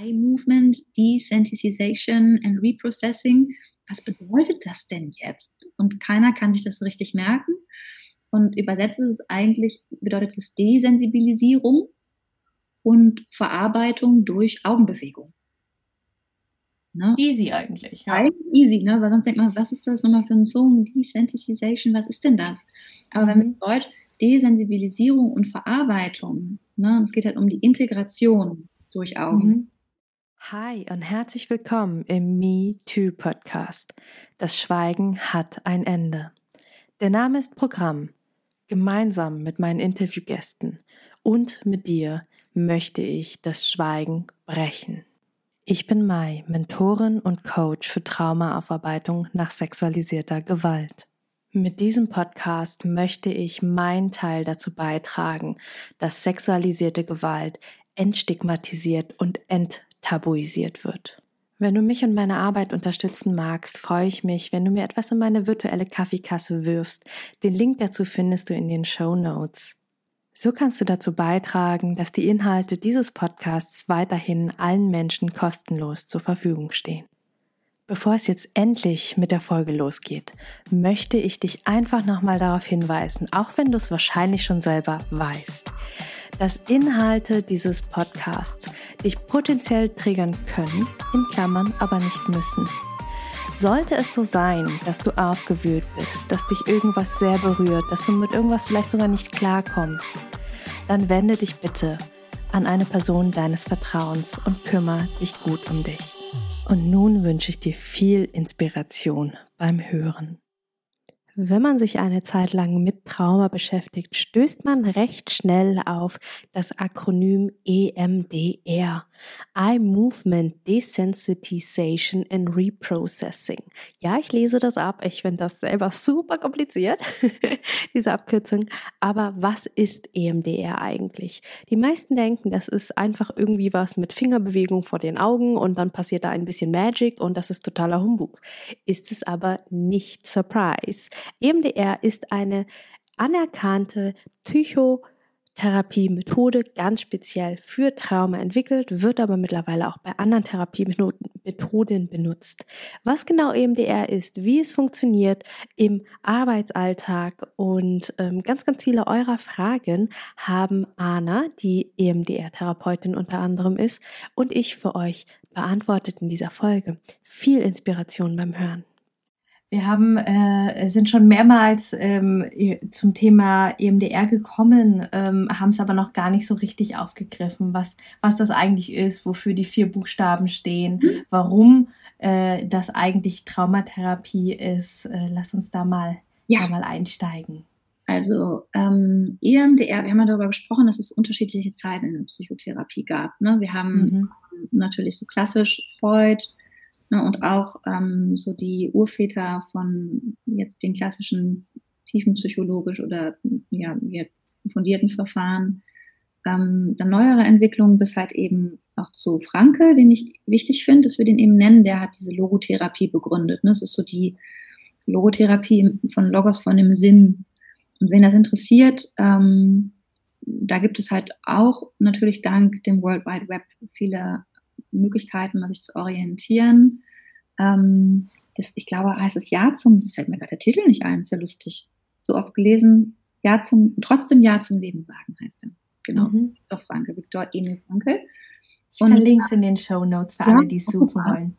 Eye Movement, Desensitization and Reprocessing. Was bedeutet das denn jetzt? Und keiner kann sich das richtig merken. Und übersetzt ist es eigentlich, bedeutet es Desensibilisierung und Verarbeitung durch Augenbewegung. Ne? Easy eigentlich. Ja. Eigentlich easy, ne? weil sonst denkt man, was ist das nochmal für ein Zungen? Desensitization, was ist denn das? Aber wenn man mhm. Deutsch Desensibilisierung und Verarbeitung, ne? es geht halt um die Integration durch Augen. Mhm. Hi und herzlich willkommen im Me Too Podcast. Das Schweigen hat ein Ende. Der Name ist Programm. Gemeinsam mit meinen Interviewgästen und mit dir möchte ich das Schweigen brechen. Ich bin Mai, Mentorin und Coach für Traumaaufarbeitung nach sexualisierter Gewalt. Mit diesem Podcast möchte ich meinen Teil dazu beitragen, dass sexualisierte Gewalt entstigmatisiert und enttabuisiert wird. Wenn du mich und meine Arbeit unterstützen magst, freue ich mich, wenn du mir etwas in meine virtuelle Kaffeekasse wirfst. Den Link dazu findest du in den Show Notes. So kannst du dazu beitragen, dass die Inhalte dieses Podcasts weiterhin allen Menschen kostenlos zur Verfügung stehen. Bevor es jetzt endlich mit der Folge losgeht, möchte ich dich einfach nochmal darauf hinweisen, auch wenn du es wahrscheinlich schon selber weißt, dass Inhalte dieses Podcasts dich potenziell triggern können, in Klammern aber nicht müssen. Sollte es so sein, dass du aufgewühlt bist, dass dich irgendwas sehr berührt, dass du mit irgendwas vielleicht sogar nicht klarkommst, dann wende dich bitte an eine Person deines Vertrauens und kümmere dich gut um dich. Und nun wünsche ich dir viel Inspiration beim Hören. Wenn man sich eine Zeit lang mit Trauma beschäftigt, stößt man recht schnell auf das Akronym EMDR. Eye Movement Desensitization and Reprocessing. Ja, ich lese das ab. Ich finde das selber super kompliziert, diese Abkürzung. Aber was ist EMDR eigentlich? Die meisten denken, das ist einfach irgendwie was mit Fingerbewegung vor den Augen und dann passiert da ein bisschen Magic und das ist totaler Humbug. Ist es aber nicht. Surprise. EMDR ist eine anerkannte Psychotherapiemethode ganz speziell für Trauma entwickelt, wird aber mittlerweile auch bei anderen Therapiemethoden benutzt. Was genau EMDR ist, wie es funktioniert im Arbeitsalltag und ähm, ganz, ganz viele eurer Fragen haben Anna, die EMDR-Therapeutin unter anderem ist, und ich für euch beantwortet in dieser Folge. Viel Inspiration beim Hören. Wir haben, äh, sind schon mehrmals ähm, zum Thema EMDR gekommen, ähm, haben es aber noch gar nicht so richtig aufgegriffen, was, was das eigentlich ist, wofür die vier Buchstaben stehen, mhm. warum äh, das eigentlich Traumatherapie ist. Äh, lass uns da mal, ja. da mal einsteigen. Also ähm, EMDR, wir haben ja darüber gesprochen, dass es unterschiedliche Zeiten in der Psychotherapie gab. Ne? Wir haben mhm. natürlich so klassisch Freud, und auch ähm, so die Urväter von jetzt den klassischen tiefenpsychologisch oder ja, fundierten Verfahren, ähm, dann neuere Entwicklungen bis halt eben auch zu Franke, den ich wichtig finde, dass wir den eben nennen, der hat diese Logotherapie begründet. Ne? Das ist so die Logotherapie von Logos von dem Sinn. Und wenn das interessiert, ähm, da gibt es halt auch natürlich dank dem World Wide Web viele Möglichkeiten, mal sich zu orientieren. Ähm, das, ich glaube, heißt es Ja zum, es fällt mir gerade der Titel nicht ein, ist ja lustig. So oft gelesen, Ja zum, trotzdem Ja zum Leben sagen heißt er. Genau, mhm. Viktor Franke, Viktor Emil Franke. Ich verlinke es in den Show Notes für ja, alle, die es suchen wollen.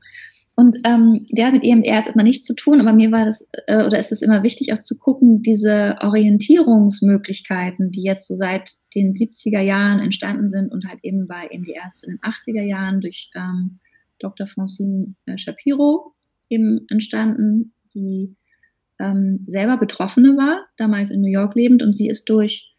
Und ähm, der hat mit EMR erstmal nichts zu tun, aber mir war das, äh, oder ist es immer wichtig, auch zu gucken, diese Orientierungsmöglichkeiten, die jetzt so seit den 70er Jahren entstanden sind und halt eben bei EMDR in den 80er Jahren durch ähm, Dr. Francine äh, Shapiro eben entstanden, die ähm, selber Betroffene war, damals in New York lebend und sie ist durch,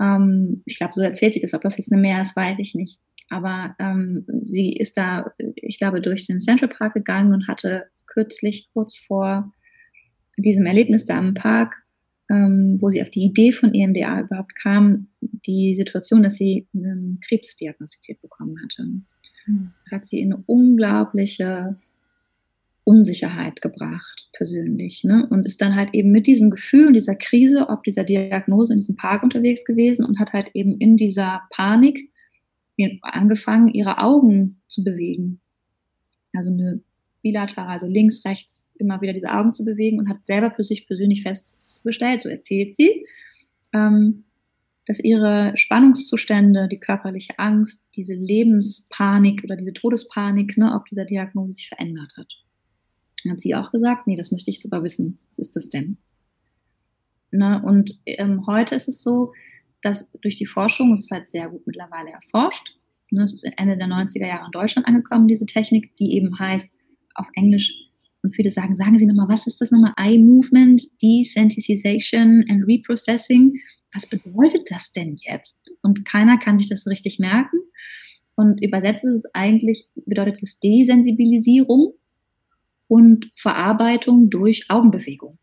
ähm, ich glaube, so erzählt sie das, ob das jetzt eine Mehr ist, weiß ich nicht, aber ähm, sie ist da, ich glaube, durch den Central Park gegangen und hatte kürzlich kurz vor diesem Erlebnis da im Park, ähm, wo sie auf die Idee von EMDA überhaupt kam, die Situation, dass sie einen Krebs diagnostiziert bekommen hatte. Mhm. Hat sie in eine unglaubliche Unsicherheit gebracht, persönlich. Ne? Und ist dann halt eben mit diesem Gefühl und dieser Krise, ob dieser Diagnose in diesem Park unterwegs gewesen und hat halt eben in dieser Panik angefangen, ihre Augen zu bewegen. Also eine bilateral, also links, rechts immer wieder diese Augen zu bewegen und hat selber für sich persönlich festgestellt, so erzählt sie, ähm, dass ihre Spannungszustände, die körperliche Angst, diese Lebenspanik oder diese Todespanik, ne, ob dieser Diagnose sich verändert hat. Dann hat sie auch gesagt, nee, das möchte ich jetzt aber wissen. Was ist das denn? Ne, und ähm, heute ist es so, dass durch die Forschung, es ist halt sehr gut mittlerweile erforscht, ne, es ist Ende der 90er Jahre in Deutschland angekommen, diese Technik, die eben heißt, auf Englisch, und viele sagen, sagen Sie nochmal, was ist das nochmal? Eye Movement, Desensitization and Reprocessing. Was bedeutet das denn jetzt? Und keiner kann sich das richtig merken. Und übersetzt ist es eigentlich, bedeutet es Desensibilisierung und Verarbeitung durch Augenbewegung.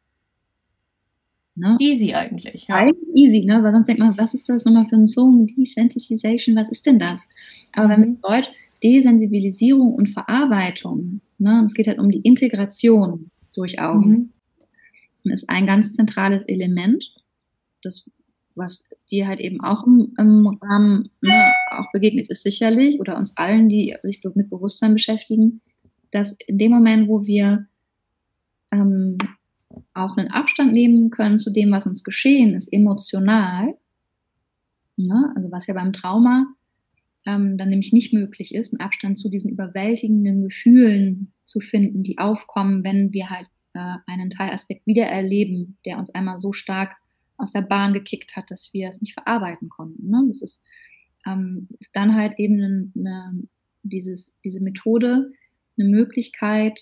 Ne? Easy eigentlich. Ja. Eigentlich easy, ne? weil sonst denkt man, was ist das nochmal für ein Song? Desensitization, was ist denn das? Aber mhm. wenn man Deutsch Desensibilisierung und Verarbeitung, ne? es geht halt um die Integration durch Augen, mhm. ist ein ganz zentrales Element, das, was dir halt eben auch im, im Rahmen ne, auch begegnet ist, sicherlich, oder uns allen, die sich mit Bewusstsein beschäftigen, dass in dem Moment, wo wir ähm, auch einen Abstand nehmen können zu dem, was uns geschehen ist, emotional, ne, also was ja beim Trauma ähm, dann nämlich nicht möglich ist, einen Abstand zu diesen überwältigenden Gefühlen zu finden, die aufkommen, wenn wir halt äh, einen Teilaspekt wiedererleben, der uns einmal so stark aus der Bahn gekickt hat, dass wir es nicht verarbeiten konnten. Ne? Das ist, ähm, ist dann halt eben eine, dieses, diese Methode, eine Möglichkeit,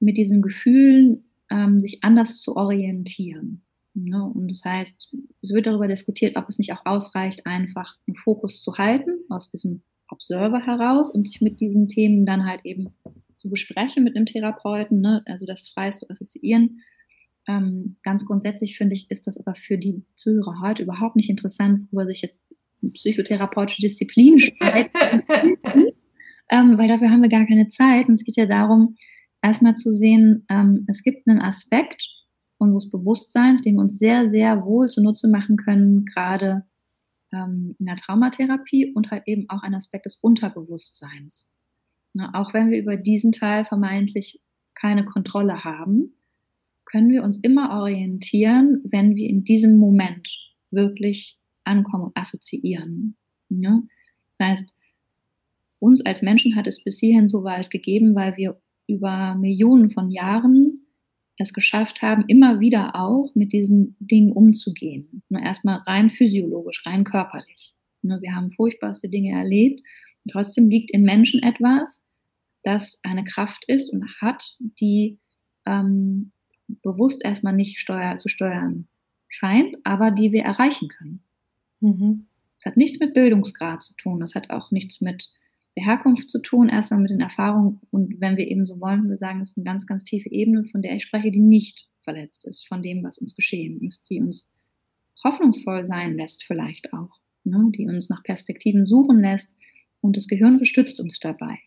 mit diesen Gefühlen ähm, sich anders zu orientieren. Ne? Und das heißt, es wird darüber diskutiert, ob es nicht auch ausreicht, einfach einen Fokus zu halten aus diesem Observer heraus und sich mit diesen Themen dann halt eben zu besprechen mit einem Therapeuten, ne? also das frei zu assoziieren. Ähm, ganz grundsätzlich finde ich, ist das aber für die Zuhörer heute überhaupt nicht interessant, wo sich jetzt psychotherapeutische Disziplinen streiten, ähm, weil dafür haben wir gar keine Zeit. Und es geht ja darum, erstmal zu sehen, ähm, es gibt einen Aspekt unseres Bewusstseins, den wir uns sehr, sehr wohl zunutze machen können, gerade ähm, in der Traumatherapie und halt eben auch ein Aspekt des Unterbewusstseins. Na, auch wenn wir über diesen Teil vermeintlich keine Kontrolle haben, können wir uns immer orientieren, wenn wir in diesem Moment wirklich ankommen und assoziieren. Ja? Das heißt, uns als Menschen hat es bis hierhin so weit gegeben, weil wir über Millionen von Jahren es geschafft haben, immer wieder auch mit diesen Dingen umzugehen. Nur erstmal rein physiologisch, rein körperlich. Wir haben furchtbarste Dinge erlebt und trotzdem liegt im Menschen etwas, das eine Kraft ist und hat, die ähm, bewusst erstmal nicht steuer, zu steuern scheint, aber die wir erreichen können. Mhm. Es hat nichts mit Bildungsgrad zu tun, es hat auch nichts mit der Herkunft zu tun, erstmal mit den Erfahrungen und wenn wir eben so wollen, wir sagen, es ist eine ganz, ganz tiefe Ebene, von der ich spreche, die nicht verletzt ist von dem, was uns geschehen ist, die uns hoffnungsvoll sein lässt vielleicht auch, ne? die uns nach Perspektiven suchen lässt und das Gehirn unterstützt uns dabei.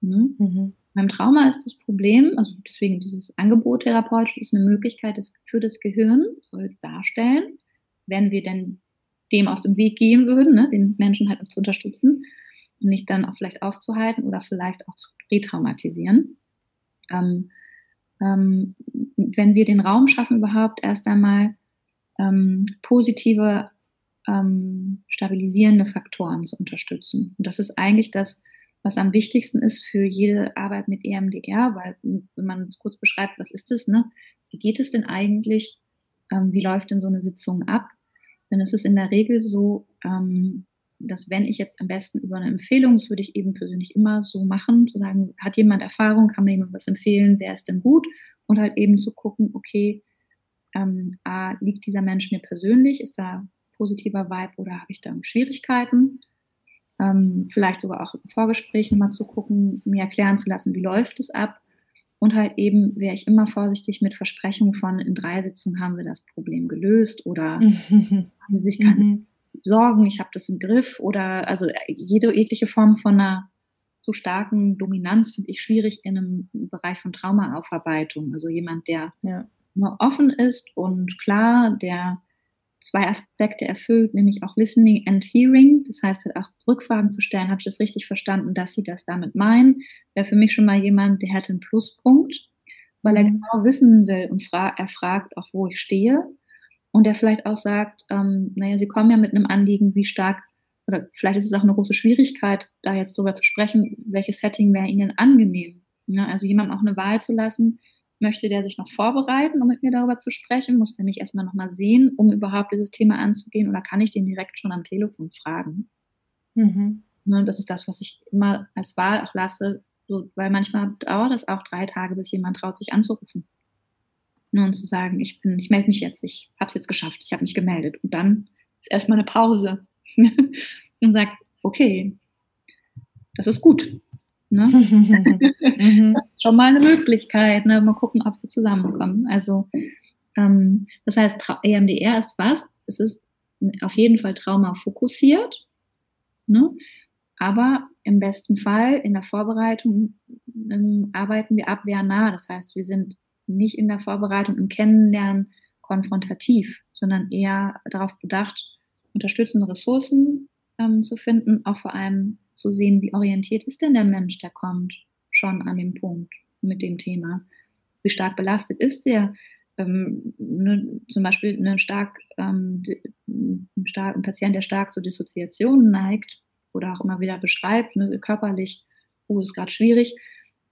Ne? Mhm. Beim Trauma ist das Problem, also deswegen dieses Angebot therapeutisch ist eine Möglichkeit das für das Gehirn, soll es darstellen, wenn wir denn dem aus dem Weg gehen würden, ne, den Menschen halt zu unterstützen, und nicht dann auch vielleicht aufzuhalten oder vielleicht auch zu retraumatisieren. Ähm, ähm, wenn wir den Raum schaffen, überhaupt erst einmal ähm, positive, ähm, stabilisierende Faktoren zu unterstützen. Und das ist eigentlich das, was am wichtigsten ist für jede Arbeit mit EMDR, weil wenn man es kurz beschreibt, was ist das, ne? Wie geht es denn eigentlich? Ähm, wie läuft denn so eine Sitzung ab? Denn es ist in der Regel so, ähm, dass wenn ich jetzt am besten über eine Empfehlung, das würde ich eben persönlich immer so machen, zu sagen, hat jemand Erfahrung, kann mir jemand was empfehlen, wer ist denn gut? Und halt eben zu gucken, okay, ähm, A, liegt dieser Mensch mir persönlich, ist da positiver Vibe oder habe ich da Schwierigkeiten? Ähm, vielleicht sogar auch im Vorgespräch nochmal zu gucken, mir erklären zu lassen, wie läuft es ab? Und halt eben wäre ich immer vorsichtig mit Versprechungen von, in drei Sitzungen haben wir das Problem gelöst oder haben sie sich keine mhm. Sorgen, ich habe das im Griff oder also äh, jede jegliche Form von einer zu starken Dominanz finde ich schwierig in einem Bereich von Traumaaufarbeitung. Also jemand, der ja. nur offen ist und klar, der zwei Aspekte erfüllt, nämlich auch Listening and Hearing. Das heißt, halt auch Rückfragen zu stellen, habe ich das richtig verstanden, dass sie das damit meinen. Wäre für mich schon mal jemand, der hätte einen Pluspunkt, weil er mhm. genau wissen will und er fragt auch, wo ich stehe. Und der vielleicht auch sagt, ähm, naja, Sie kommen ja mit einem Anliegen, wie stark, oder vielleicht ist es auch eine große Schwierigkeit, da jetzt drüber zu sprechen, welches Setting wäre Ihnen angenehm. Ne? Also jemandem auch eine Wahl zu lassen, Möchte der sich noch vorbereiten, um mit mir darüber zu sprechen? Muss der mich erstmal nochmal sehen, um überhaupt dieses Thema anzugehen? Oder kann ich den direkt schon am Telefon fragen? Mhm. Ne, das ist das, was ich immer als Wahl auch lasse, so, weil manchmal dauert das auch drei Tage, bis jemand traut, sich anzurufen. Nur und zu sagen, ich bin, ich melde mich jetzt, ich habe es jetzt geschafft, ich habe mich gemeldet. Und dann ist erstmal eine Pause und sagt, okay, das ist gut. Ne? Mhm. das ist schon mal eine Möglichkeit. Ne? Mal gucken, ob wir zusammenkommen. Also ähm, das heißt, EMDR ist was? Es ist auf jeden Fall traumafokussiert. Ne? Aber im besten Fall in der Vorbereitung ähm, arbeiten wir abwehrnah. Das heißt, wir sind nicht in der Vorbereitung im Kennenlernen konfrontativ, sondern eher darauf bedacht, unterstützende Ressourcen ähm, zu finden, auch vor allem zu sehen, wie orientiert ist denn der Mensch, der kommt schon an dem Punkt mit dem Thema. Wie stark belastet ist der? Ähm, ne, zum Beispiel eine stark, ähm, ein, stark, ein Patient, der stark zur Dissoziation neigt oder auch immer wieder beschreibt, ne, körperlich, oh, ist gerade schwierig,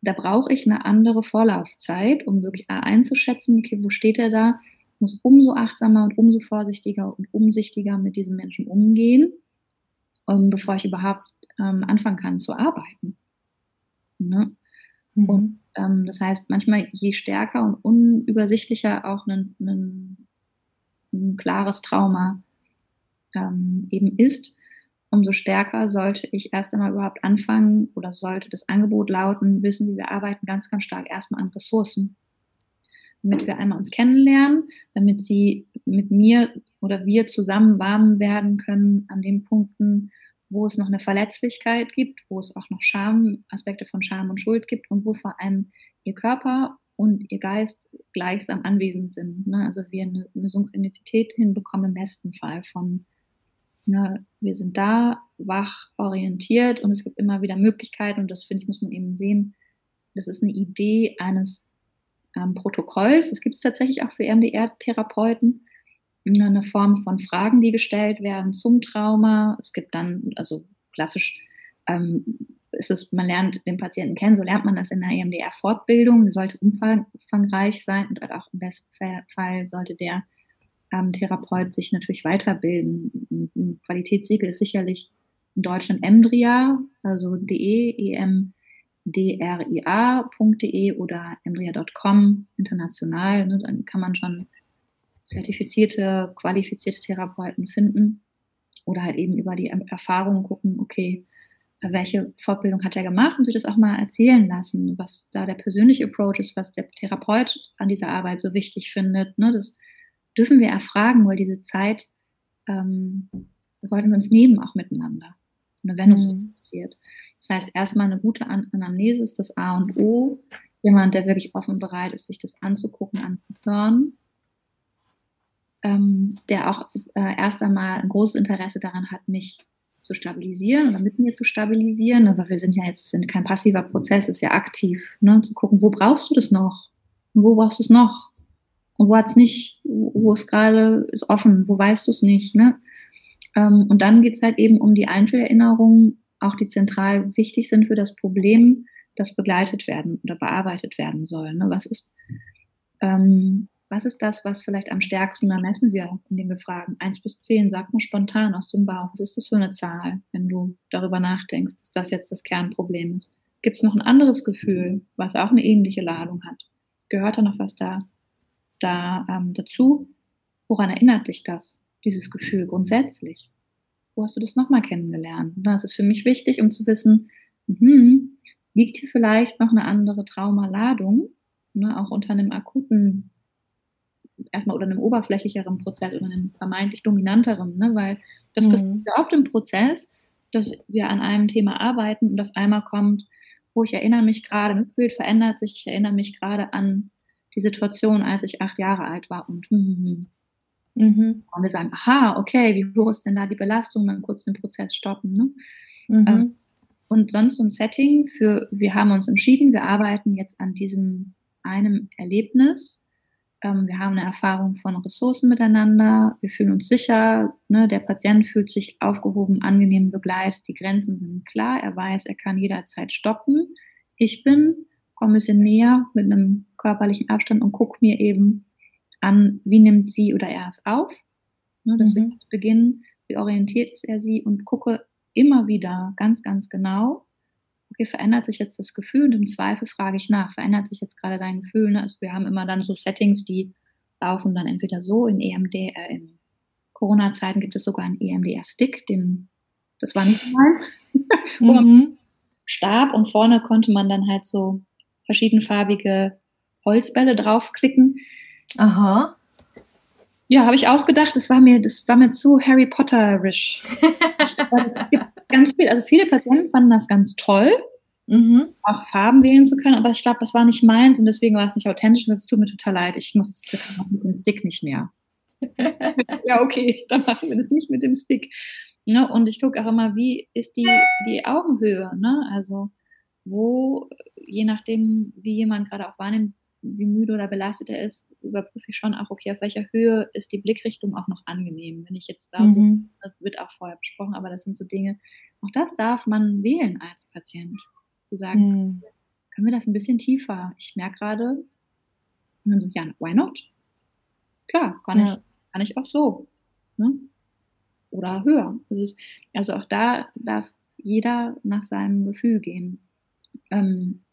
da brauche ich eine andere Vorlaufzeit, um wirklich einzuschätzen, okay, wo steht er da? Ich muss umso achtsamer und umso vorsichtiger und umsichtiger mit diesem Menschen umgehen, um, bevor ich überhaupt ähm, anfangen kann zu arbeiten. Ne? Mhm. Und ähm, das heißt, manchmal je stärker und unübersichtlicher auch ein, ein, ein klares Trauma ähm, eben ist, umso stärker sollte ich erst einmal überhaupt anfangen oder sollte das Angebot lauten, wissen Sie, wir arbeiten ganz, ganz stark erstmal an Ressourcen. Damit wir einmal uns kennenlernen, damit Sie mit mir oder wir zusammen warm werden können an den Punkten, wo es noch eine Verletzlichkeit gibt, wo es auch noch Scham, Aspekte von Scham und Schuld gibt und wo vor allem ihr Körper und ihr Geist gleichsam anwesend sind. Ne? Also wir eine, eine Synchronizität hinbekommen im besten Fall von, ne, wir sind da, wach, orientiert und es gibt immer wieder Möglichkeiten und das finde ich, muss man eben sehen. Das ist eine Idee eines ähm, Protokolls. Das gibt es tatsächlich auch für EMDR-Therapeuten eine Form von Fragen, die gestellt werden zum Trauma. Es gibt dann, also klassisch ähm, ist es, man lernt den Patienten kennen, so lernt man das in der EMDR-Fortbildung. Die sollte umfangreich sein und auch im besten Fall sollte der ähm, Therapeut sich natürlich weiterbilden. Ein Qualitätssiegel ist sicherlich in Deutschland Emdria, also de, emdria.de oder emdria.com international. Ne, dann kann man schon zertifizierte, qualifizierte Therapeuten finden oder halt eben über die Erfahrungen gucken, okay, welche Fortbildung hat er gemacht und sich das auch mal erzählen lassen, was da der persönliche Approach ist, was der Therapeut an dieser Arbeit so wichtig findet. Ne? Das dürfen wir erfragen, weil diese Zeit ähm, sollten wir uns nehmen, auch miteinander, ne, wenn uns mhm. das passiert. Das heißt, erstmal eine gute Anamnese ist das A und O. Jemand, der wirklich offen bereit ist, sich das anzugucken, anzuhören ähm, der auch äh, erst einmal ein großes Interesse daran hat, mich zu stabilisieren oder mit mir zu stabilisieren. Aber wir sind ja jetzt sind kein passiver Prozess, ist ja aktiv, ne? zu gucken, wo brauchst du das noch? Und wo brauchst du es noch? Und wo hat es nicht, wo es gerade ist offen, wo weißt du es nicht? Ne? Ähm, und dann geht es halt eben um die Einzelerinnerungen, auch die zentral wichtig sind für das Problem, das begleitet werden oder bearbeitet werden soll. Ne? Was ist ähm, was ist das, was vielleicht am stärksten, da messen wir, indem wir fragen, eins bis zehn, sag mal spontan aus dem Bauch, was ist das für eine Zahl, wenn du darüber nachdenkst, dass das jetzt das Kernproblem ist? Gibt es noch ein anderes Gefühl, was auch eine ähnliche Ladung hat? Gehört da noch was da, da ähm, dazu? Woran erinnert dich das, dieses Gefühl grundsätzlich? Wo hast du das nochmal kennengelernt? Und das ist für mich wichtig, um zu wissen, hm, liegt hier vielleicht noch eine andere Traumaladung, ne, auch unter einem akuten erstmal oder einem oberflächlicheren Prozess oder einem vermeintlich dominanteren, ne? weil das passiert mhm. oft im Prozess, dass wir an einem Thema arbeiten und auf einmal kommt, wo ich erinnere mich gerade, das Bild verändert sich, ich erinnere mich gerade an die Situation, als ich acht Jahre alt war und hm, hm, hm. Mhm. Und wir sagen, aha, okay, wie hoch ist denn da die Belastung? Dann kurz den Prozess stoppen. Ne? Mhm. Ähm, und sonst so ein Setting für, wir haben uns entschieden, wir arbeiten jetzt an diesem einem Erlebnis. Ähm, wir haben eine Erfahrung von Ressourcen miteinander. Wir fühlen uns sicher. Ne? Der Patient fühlt sich aufgehoben, angenehm begleitet. Die Grenzen sind klar. Er weiß, er kann jederzeit stoppen. Ich bin, komme ein bisschen näher mit einem körperlichen Abstand und gucke mir eben an, wie nimmt sie oder er es auf. Ne, dass mhm. wir jetzt beginnen, wie orientiert er sie und gucke immer wieder ganz, ganz genau, okay, verändert sich jetzt das Gefühl und im Zweifel frage ich nach, verändert sich jetzt gerade dein Gefühl? Ne? Also wir haben immer dann so Settings, die laufen dann entweder so in EMD, äh, in Corona-Zeiten gibt es sogar einen EMDR-Stick, den, das war nicht meins, wo mhm. man starb und vorne konnte man dann halt so verschiedenfarbige Holzbälle draufklicken. Aha. Ja, habe ich auch gedacht, das war mir, das war mir zu Harry Potterisch. ganz viel, also viele Patienten fanden das ganz toll, mhm. auch Farben wählen zu können, aber ich glaube, das war nicht meins und deswegen war es nicht authentisch und das tut mir total leid. Ich muss das mit dem Stick nicht mehr. ja, okay, dann machen wir das nicht mit dem Stick. Ne? Und ich gucke auch immer, wie ist die, die Augenhöhe, ne? Also wo, je nachdem, wie jemand gerade auch wahrnimmt, wie müde oder belastet er ist, überprüfe ich schon auch, okay, auf welcher Höhe ist die Blickrichtung auch noch angenehm. Wenn ich jetzt da mhm. so, das wird auch vorher besprochen, aber das sind so Dinge, auch das darf man wählen als Patient. Zu sagen, mhm. können wir das ein bisschen tiefer? Ich merke gerade, und dann so, ja, why not? Klar, kann, ja. ich, kann ich auch so. Ne? Oder höher. Ist, also auch da darf jeder nach seinem Gefühl gehen. Ähm,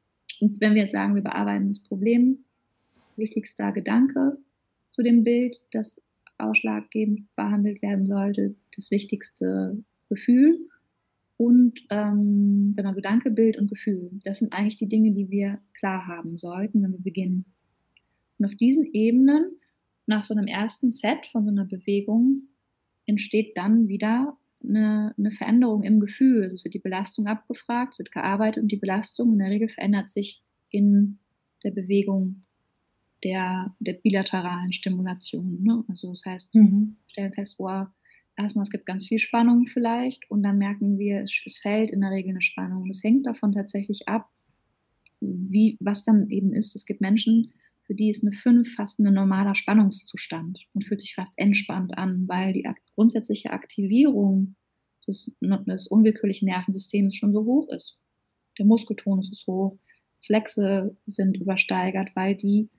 und wenn wir jetzt sagen, wir bearbeiten das Problem, wichtigster Gedanke zu dem Bild, das ausschlaggebend behandelt werden sollte, das wichtigste Gefühl und ähm, genau, Gedanke, Bild und Gefühl. Das sind eigentlich die Dinge, die wir klar haben sollten, wenn wir beginnen. Und auf diesen Ebenen, nach so einem ersten Set von so einer Bewegung, entsteht dann wieder eine, eine Veränderung im Gefühl. Also es wird die Belastung abgefragt, es wird gearbeitet und die Belastung in der Regel verändert sich in der Bewegung der, der bilateralen Stimulation. Ne? Also das heißt, mhm. stellen fest, oh, erstmal, es gibt ganz viel Spannung vielleicht und dann merken wir, es, es fällt in der Regel eine Spannung. Das hängt davon tatsächlich ab, wie, was dann eben ist. Es gibt Menschen, für die ist eine 5 fast ein normaler Spannungszustand und fühlt sich fast entspannt an, weil die grundsätzliche Aktivierung des, des unwillkürlichen Nervensystems schon so hoch ist. Der Muskeltonus ist hoch, Flexe sind übersteigert, weil die,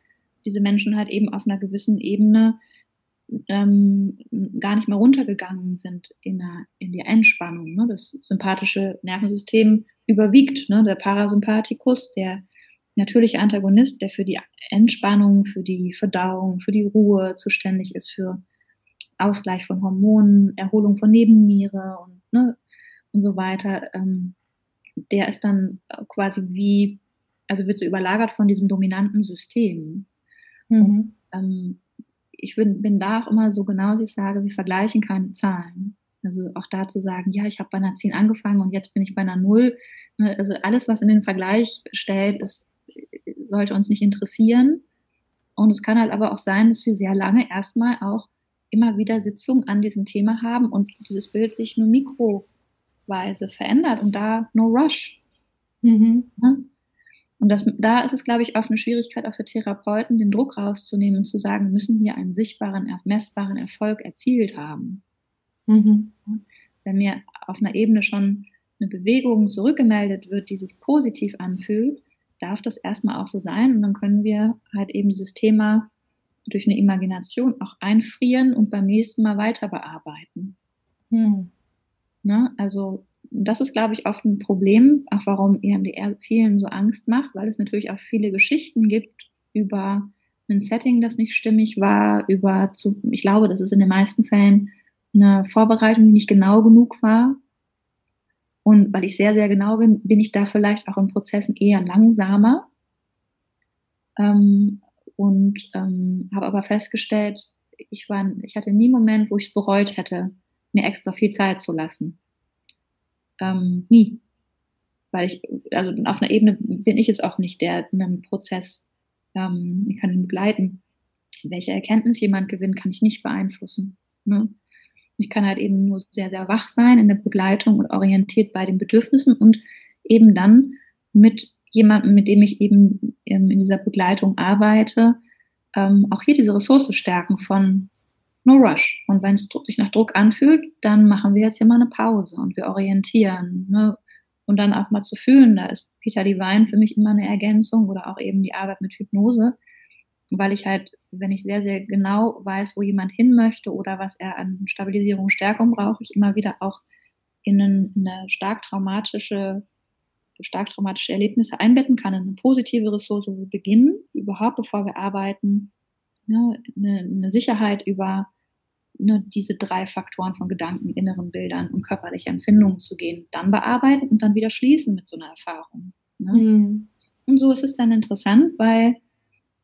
diese Menschen halt eben auf einer gewissen Ebene ähm, gar nicht mehr runtergegangen sind in, der, in die Entspannung. Ne? Das sympathische Nervensystem überwiegt. Ne? Der Parasympathikus, der natürliche Antagonist, der für die Entspannung, für die Verdauung, für die Ruhe zuständig ist, für Ausgleich von Hormonen, Erholung von Nebenniere und, ne, und so weiter, ähm, der ist dann quasi wie, also wird so überlagert von diesem dominanten System. Mhm. Und, ähm, ich bin, bin da auch immer so genau, dass ich sage, wir vergleichen keine Zahlen. Also auch da zu sagen, ja, ich habe bei einer 10 angefangen und jetzt bin ich bei einer 0. Ne, also alles, was in den Vergleich stellt, ist sollte uns nicht interessieren. Und es kann halt aber auch sein, dass wir sehr lange erstmal auch immer wieder Sitzungen an diesem Thema haben und dieses Bild sich nur mikroweise verändert und da no rush. Mhm. Ja? Und das, da ist es, glaube ich, oft eine Schwierigkeit auch für Therapeuten, den Druck rauszunehmen und zu sagen, wir müssen hier einen sichtbaren, messbaren Erfolg erzielt haben. Mhm. Wenn mir auf einer Ebene schon eine Bewegung zurückgemeldet wird, die sich positiv anfühlt, darf das erstmal auch so sein. Und dann können wir halt eben dieses Thema durch eine Imagination auch einfrieren und beim nächsten Mal weiter bearbeiten. Hm. Ne? Also das ist, glaube ich, oft ein Problem, auch warum EMDR vielen so Angst macht, weil es natürlich auch viele Geschichten gibt über ein Setting, das nicht stimmig war, über zu, ich glaube, das ist in den meisten Fällen eine Vorbereitung, die nicht genau genug war, und weil ich sehr, sehr genau bin, bin ich da vielleicht auch in Prozessen eher langsamer. Ähm, und ähm, habe aber festgestellt, ich, war, ich hatte nie einen Moment, wo ich bereut hätte, mir extra viel Zeit zu lassen. Ähm, nie. Weil ich, also auf einer Ebene bin ich es auch nicht, der einen Prozess, ähm, ich kann ihn begleiten. welche Erkenntnis jemand gewinnt, kann ich nicht beeinflussen. Ne? Ich kann halt eben nur sehr, sehr wach sein in der Begleitung und orientiert bei den Bedürfnissen und eben dann mit jemandem, mit dem ich eben ähm, in dieser Begleitung arbeite, ähm, auch hier diese Ressource stärken von no rush. Und wenn es sich nach Druck anfühlt, dann machen wir jetzt hier mal eine Pause und wir orientieren. Ne? Und dann auch mal zu fühlen, da ist Peter Divine für mich immer eine Ergänzung oder auch eben die Arbeit mit Hypnose, weil ich halt, wenn ich sehr, sehr genau weiß, wo jemand hin möchte oder was er an Stabilisierung, Stärkung braucht, ich immer wieder auch in eine stark traumatische stark traumatische Erlebnisse einbetten kann in eine positive Ressource, wo wir beginnen, überhaupt bevor wir arbeiten, ne, eine, eine Sicherheit über ne, diese drei Faktoren von Gedanken, inneren Bildern und körperlicher Empfindungen zu gehen, dann bearbeiten und dann wieder schließen mit so einer Erfahrung. Ne? Mhm. Und so ist es dann interessant, weil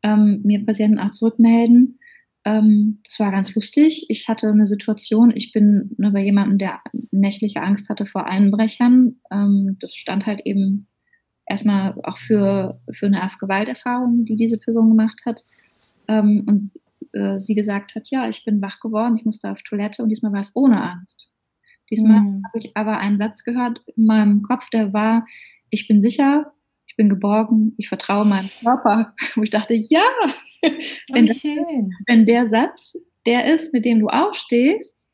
ähm, mir Patienten auch zurückmelden, ähm, das war ganz lustig. Ich hatte eine Situation, ich bin ne, bei jemandem, der nächtliche Angst hatte vor Einbrechern. Ähm, das stand halt eben erstmal auch für, für eine Gewalterfahrung, die diese Person gemacht hat. Ähm, und äh, sie gesagt hat, ja, ich bin wach geworden, ich musste auf Toilette und diesmal war es ohne Angst. Diesmal mhm. habe ich aber einen Satz gehört in meinem Kopf, der war, ich bin sicher, ich bin geborgen, ich vertraue meinem Körper. Wo ich dachte, ja, wenn, das, wenn der Satz der ist, mit dem du aufstehst,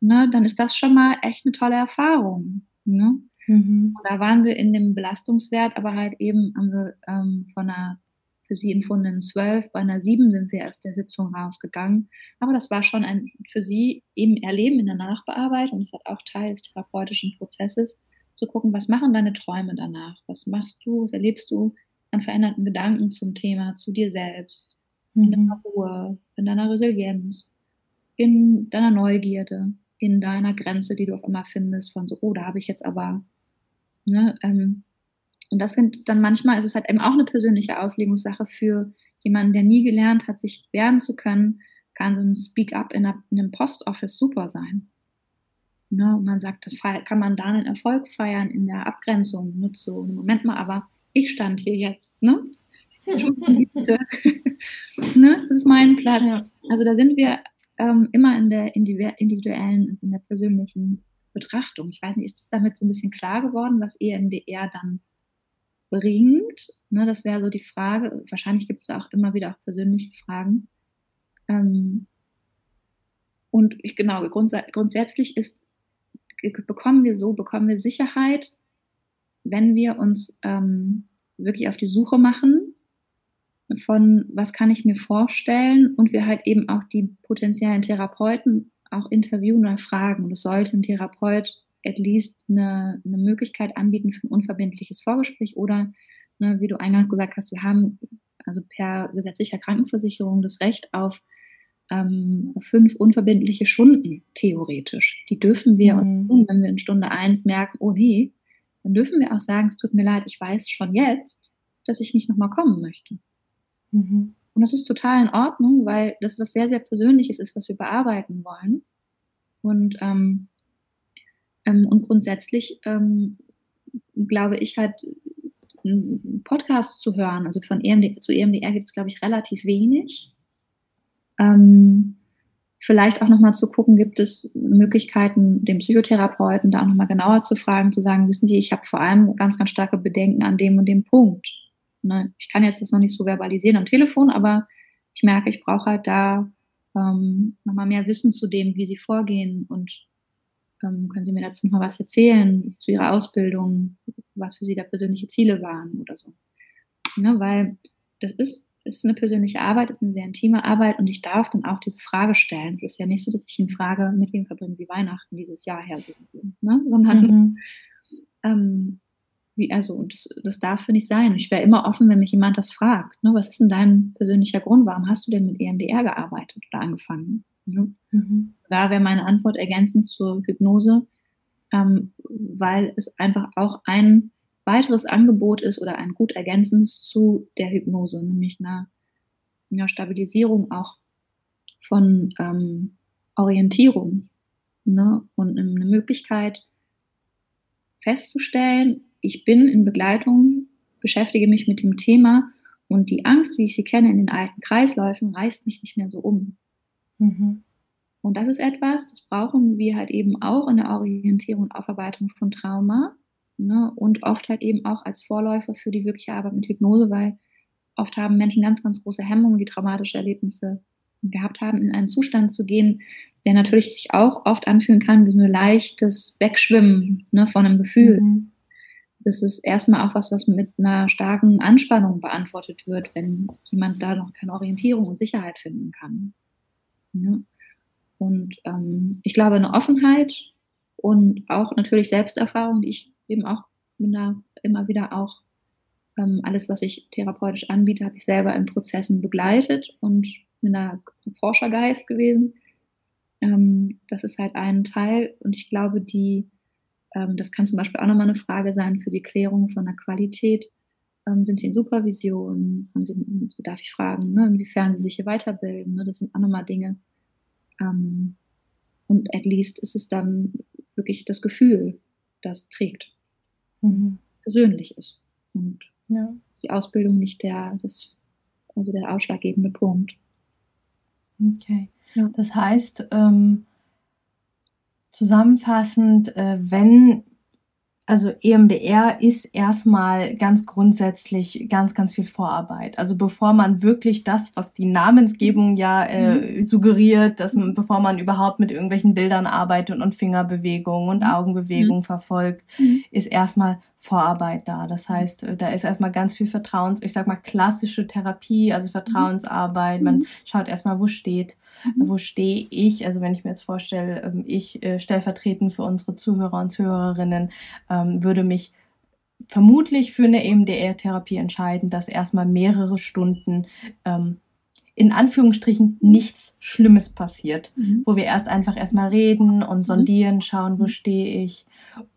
ne, dann ist das schon mal echt eine tolle Erfahrung. Ne? Mhm. Da waren wir in dem Belastungswert, aber halt eben haben wir ähm, von einer für sie empfundenen zwölf, bei einer sieben sind wir erst der Sitzung rausgegangen. Aber das war schon ein für sie eben Erleben in der Nachbearbeitung. Das hat auch Teil des therapeutischen Prozesses, zu gucken, was machen deine Träume danach? Was machst du, was erlebst du an veränderten Gedanken zum Thema, zu dir selbst? mhm. in deiner Ruhe, in deiner Resilienz, in deiner Neugierde, in deiner Grenze, die du auf einmal findest, von so, oh, da habe ich jetzt aber, ne, ähm, und das sind dann manchmal, ist es halt eben auch eine persönliche Auslegungssache für jemanden, der nie gelernt hat, sich wehren zu können, kann so ein Speak-up in, in, einem Post-Office super sein. Ne, und man sagt, das kann man da einen Erfolg feiern in der Abgrenzung. Nur so, Moment mal, aber ich stand hier jetzt, ne? ne? Das ist mein Platz. Ja. Also da sind wir ähm, immer in der individuellen, also in der persönlichen Betrachtung. Ich weiß nicht, ist es damit so ein bisschen klar geworden, was EMDR dann bringt? Ne, das wäre so die Frage. Wahrscheinlich gibt es auch immer wieder auch persönliche Fragen. Ähm, und ich, genau, grunds grundsätzlich ist, bekommen wir so, bekommen wir Sicherheit, wenn wir uns ähm, wirklich auf die Suche machen von, was kann ich mir vorstellen und wir halt eben auch die potenziellen Therapeuten auch interviewen oder fragen. Es sollte ein Therapeut at least eine, eine Möglichkeit anbieten für ein unverbindliches Vorgespräch oder, ne, wie du eingangs gesagt hast, wir haben also per gesetzlicher Krankenversicherung das Recht auf ähm, fünf unverbindliche Stunden theoretisch. Die dürfen wir, mhm. und wenn wir in Stunde eins merken, oh nee, dann dürfen wir auch sagen, es tut mir leid, ich weiß schon jetzt, dass ich nicht nochmal kommen möchte. Mhm. Und das ist total in Ordnung, weil das was sehr, sehr Persönliches ist, was wir bearbeiten wollen. Und, ähm, ähm, und grundsätzlich ähm, glaube ich halt, einen Podcast zu hören, also von EMD, zu EMDR gibt es, glaube ich, relativ wenig. Ähm, vielleicht auch nochmal zu gucken, gibt es Möglichkeiten, den Psychotherapeuten da auch nochmal genauer zu fragen, zu sagen, wissen Sie, ich habe vor allem ganz, ganz starke Bedenken an dem und dem Punkt. Ne? Ich kann jetzt das noch nicht so verbalisieren am Telefon, aber ich merke, ich brauche halt da ähm, nochmal mehr Wissen zu dem, wie Sie vorgehen und ähm, können Sie mir dazu nochmal was erzählen zu Ihrer Ausbildung, was für Sie da persönliche Ziele waren oder so. Ne? Weil das ist, ist eine persönliche Arbeit, ist eine sehr intime Arbeit und ich darf dann auch diese Frage stellen. Es ist ja nicht so, dass ich Ihnen frage, mit wem verbringen Sie Weihnachten dieses Jahr her, so, ne? sondern mhm. ähm, wie, also das, das darf für nicht sein. Ich wäre immer offen, wenn mich jemand das fragt. Ne, was ist denn dein persönlicher Grund? Warum hast du denn mit EMDR gearbeitet oder angefangen? Ne? Mhm. Da wäre meine Antwort ergänzend zur Hypnose, ähm, weil es einfach auch ein weiteres Angebot ist oder ein gut ergänzendes zu der Hypnose, nämlich einer, einer Stabilisierung auch von ähm, Orientierung ne? und eine Möglichkeit festzustellen, ich bin in Begleitung, beschäftige mich mit dem Thema Und die Angst, wie ich sie kenne in den alten Kreisläufen, reißt mich nicht mehr so um. Mhm. Und das ist etwas, das brauchen wir halt eben auch in der Orientierung und Aufarbeitung von Trauma. Ne? Und oft halt eben auch als Vorläufer für die wirkliche Arbeit mit Hypnose, weil oft haben Menschen ganz, ganz große Hemmungen, die traumatische Erlebnisse gehabt haben, in einen Zustand zu gehen, der natürlich sich auch oft anfühlen kann wie so ein leichtes Wegschwimmen ne, von einem Gefühl. Mhm. Das ist erstmal auch was, was mit einer starken Anspannung beantwortet wird, wenn jemand da noch keine Orientierung und Sicherheit finden kann. Ne? Und ähm, ich glaube, eine Offenheit und auch natürlich Selbsterfahrung, die ich eben auch da immer wieder auch ähm, alles, was ich therapeutisch anbiete, habe ich selber in Prozessen begleitet und bin da Forschergeist gewesen. Ähm, das ist halt ein Teil und ich glaube, die, ähm, das kann zum Beispiel auch nochmal eine Frage sein für die Klärung von der Qualität. Ähm, sind Sie in Supervision? Haben Sie, darf ich fragen, ne, inwiefern Sie sich hier weiterbilden? Ne? Das sind auch nochmal Dinge. Ähm, und at least ist es dann wirklich das Gefühl, das trägt, mhm. persönlich ist. Und ja. ist die Ausbildung nicht der, das, also der ausschlaggebende Punkt. Okay. Ja. Das heißt, ähm, zusammenfassend, äh, wenn also EMDR ist erstmal ganz grundsätzlich ganz, ganz viel Vorarbeit. Also bevor man wirklich das, was die Namensgebung ja äh, mhm. suggeriert, dass man, bevor man überhaupt mit irgendwelchen Bildern arbeitet und Fingerbewegungen und mhm. Augenbewegungen mhm. verfolgt, mhm. ist erstmal Vorarbeit da. Das heißt, äh, da ist erstmal ganz viel Vertrauens, ich sag mal klassische Therapie, also Vertrauensarbeit. Man mhm. schaut erstmal, wo steht Mhm. Wo stehe ich? Also wenn ich mir jetzt vorstelle, ähm, ich äh, stellvertretend für unsere Zuhörer und Zuhörerinnen ähm, würde mich vermutlich für eine EMDR-Therapie entscheiden, dass erstmal mehrere Stunden ähm, in Anführungsstrichen nichts Schlimmes passiert, mhm. wo wir erst einfach erstmal reden und mhm. sondieren, schauen, wo stehe ich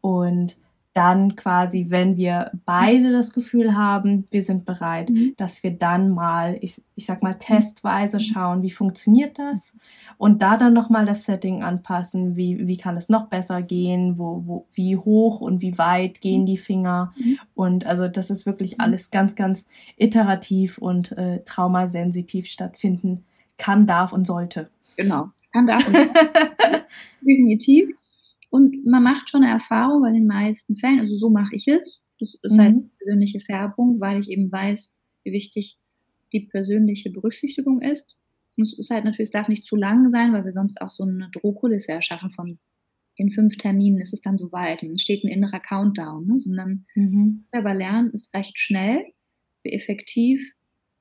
und dann quasi, wenn wir beide das Gefühl haben, wir sind bereit, mhm. dass wir dann mal, ich, ich sag mal, testweise schauen, wie funktioniert das und da dann nochmal das Setting anpassen, wie, wie kann es noch besser gehen, wo, wo, wie hoch und wie weit gehen mhm. die Finger mhm. und also das ist wirklich mhm. alles ganz, ganz iterativ und äh, traumasensitiv stattfinden kann, darf und sollte. Genau, kann, darf und sollte. Definitiv. Und man macht schon eine Erfahrung bei den meisten Fällen, also so mache ich es. Das ist halt mhm. halt persönliche Färbung, weil ich eben weiß, wie wichtig die persönliche Berücksichtigung ist. Und es ist halt natürlich, es darf nicht zu lang sein, weil wir sonst auch so eine Drohkulisse erschaffen von in fünf Terminen ist es dann soweit und es steht ein innerer Countdown, ne? sondern mhm. selber lernen ist recht schnell, wie effektiv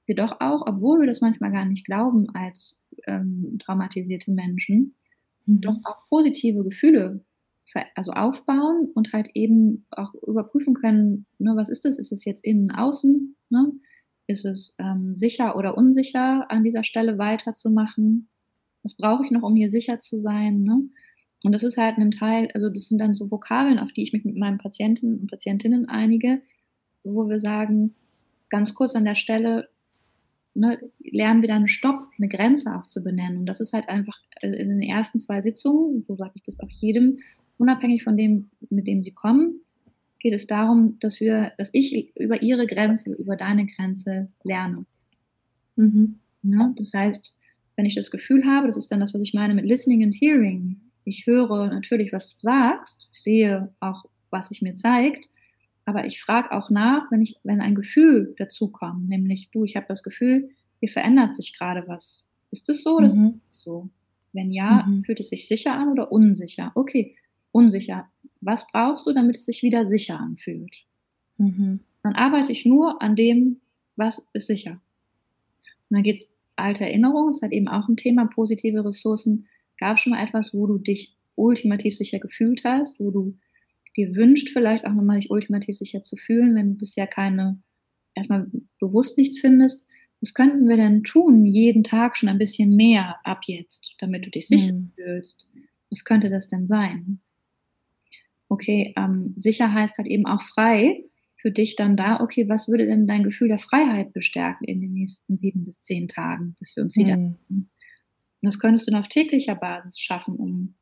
wir doch auch, obwohl wir das manchmal gar nicht glauben als ähm, traumatisierte Menschen, mhm. doch auch positive Gefühle also aufbauen und halt eben auch überprüfen können, ne, was ist das? Ist es jetzt innen, außen? Ne? Ist es ähm, sicher oder unsicher, an dieser Stelle weiterzumachen? Was brauche ich noch, um hier sicher zu sein? Ne? Und das ist halt ein Teil, also das sind dann so Vokabeln, auf die ich mich mit meinen Patienten und Patientinnen einige, wo wir sagen, ganz kurz an der Stelle, ne, lernen wir dann einen Stopp, eine Grenze auch zu benennen. Und das ist halt einfach äh, in den ersten zwei Sitzungen, so sage ich das auch jedem, unabhängig von dem, mit dem sie kommen, geht es darum, dass wir, dass ich über ihre Grenze, über deine Grenze lerne. Mhm. Ja, das heißt, wenn ich das Gefühl habe, das ist dann das, was ich meine mit Listening and Hearing. Ich höre natürlich, was du sagst, ich sehe auch, was sich mir zeigt, aber ich frage auch nach, wenn ich, wenn ein Gefühl dazu kommt, nämlich du, ich habe das Gefühl, hier verändert sich gerade was. Ist es so oder mhm. ist es so? Wenn ja, mhm. fühlt es sich sicher an oder unsicher? Okay, unsicher. Was brauchst du, damit es sich wieder sicher anfühlt? Mhm. Dann arbeite ich nur an dem, was ist sicher. Und dann geht es alte Erinnerungen, ist halt eben auch ein Thema, positive Ressourcen. Gab es schon mal etwas, wo du dich ultimativ sicher gefühlt hast, wo du dir wünscht, vielleicht auch nochmal dich ultimativ sicher zu fühlen, wenn du bisher keine, erstmal bewusst nichts findest. Was könnten wir denn tun, jeden Tag schon ein bisschen mehr ab jetzt, damit du dich sicher mhm. fühlst? Was könnte das denn sein? Okay, ähm, sicher heißt halt eben auch frei für dich dann da, okay, was würde denn dein Gefühl der Freiheit bestärken in den nächsten sieben bis zehn Tagen, bis wir uns wieder. Mhm. Und das könntest du dann auf täglicher Basis schaffen, um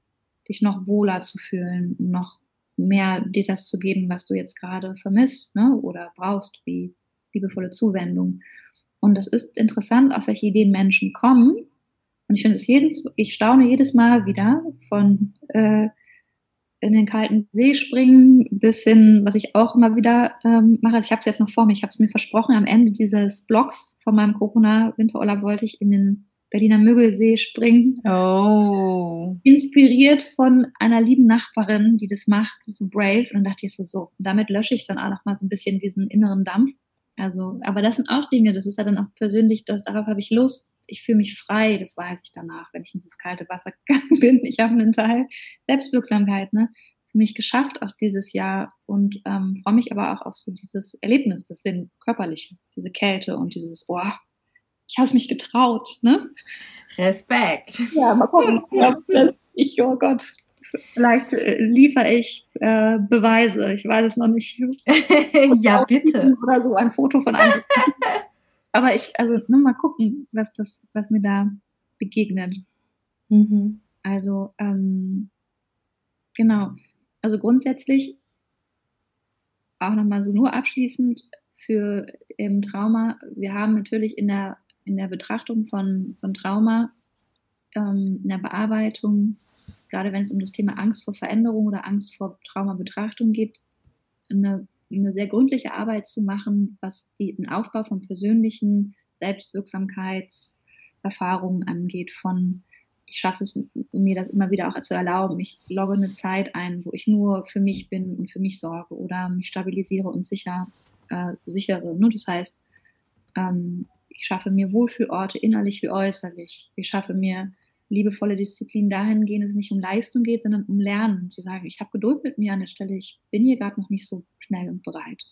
dich noch wohler zu fühlen, um noch mehr dir das zu geben, was du jetzt gerade vermisst ne? oder brauchst, wie liebevolle Zuwendung. Und es ist interessant, auf welche Ideen Menschen kommen. Und ich finde es jedes, ich staune jedes Mal wieder von äh, in den kalten See springen bis hin, was ich auch immer wieder ähm, mache. Also ich habe es jetzt noch vor mir, ich habe es mir versprochen, am Ende dieses Blogs von meinem Corona-Winterurlaub wollte ich in den Berliner Müggelsee springen. Oh. Inspiriert von einer lieben Nachbarin, die das macht, so brave. Und dann dachte ich so, so, damit lösche ich dann auch noch mal so ein bisschen diesen inneren Dampf. Also, aber das sind auch Dinge, das ist ja dann auch persönlich, das, darauf habe ich Lust. Ich fühle mich frei, das weiß ich danach, wenn ich in dieses kalte Wasser gegangen bin. Ich habe einen Teil Selbstwirksamkeit, ne? für mich geschafft, auch dieses Jahr und ähm, freue mich aber auch auf so dieses Erlebnis, das sind körperliche, diese Kälte und dieses, oh, ich habe es mich getraut, ne? Respekt. Ja, mal gucken. ich, oh Gott, vielleicht äh, liefere ich äh, Beweise. Ich weiß es noch nicht. ja, bitte. Oder so ein Foto von einem. Aber ich, also nur mal gucken, was das, was mir da begegnet. Mhm. Also, ähm, genau. Also grundsätzlich auch nochmal so nur abschließend für im Trauma. Wir haben natürlich in der in der Betrachtung von, von Trauma, ähm, in der Bearbeitung, gerade wenn es um das Thema Angst vor Veränderung oder Angst vor Traumabetrachtung geht, eine, eine sehr gründliche Arbeit zu machen, was die, den Aufbau von persönlichen Selbstwirksamkeitserfahrungen angeht, von ich schaffe es mir das immer wieder auch zu erlauben. Ich logge eine Zeit ein, wo ich nur für mich bin und für mich sorge oder mich stabilisiere und sicher, äh, sichere. Ne? Das heißt, ähm, ich schaffe mir Wohlfühlorte innerlich wie äußerlich. Ich schaffe mir liebevolle Disziplin dahingehend, dass es nicht um Leistung geht, sondern um Lernen. Zu sagen, ich habe Geduld mit mir an der Stelle, ich bin hier gerade noch nicht so schnell und bereit.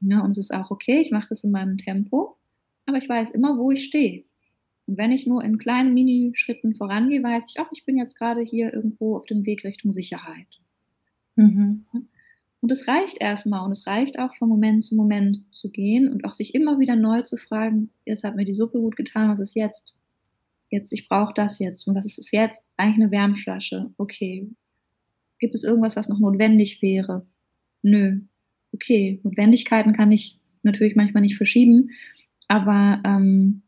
Ja, und es ist auch okay, ich mache das in meinem Tempo, aber ich weiß immer, wo ich stehe. Und wenn ich nur in kleinen Minischritten vorangehe, weiß ich, ach, ich bin jetzt gerade hier irgendwo auf dem Weg Richtung Sicherheit. Mhm. Und es reicht erstmal und es reicht auch von Moment zu Moment zu gehen und auch sich immer wieder neu zu fragen, jetzt hat mir die Suppe gut getan, was ist jetzt? Jetzt, ich brauche das jetzt. Und was ist es jetzt? Eigentlich eine Wärmflasche. Okay. Gibt es irgendwas, was noch notwendig wäre? Nö. Okay. Notwendigkeiten kann ich natürlich manchmal nicht verschieben, aber ähm,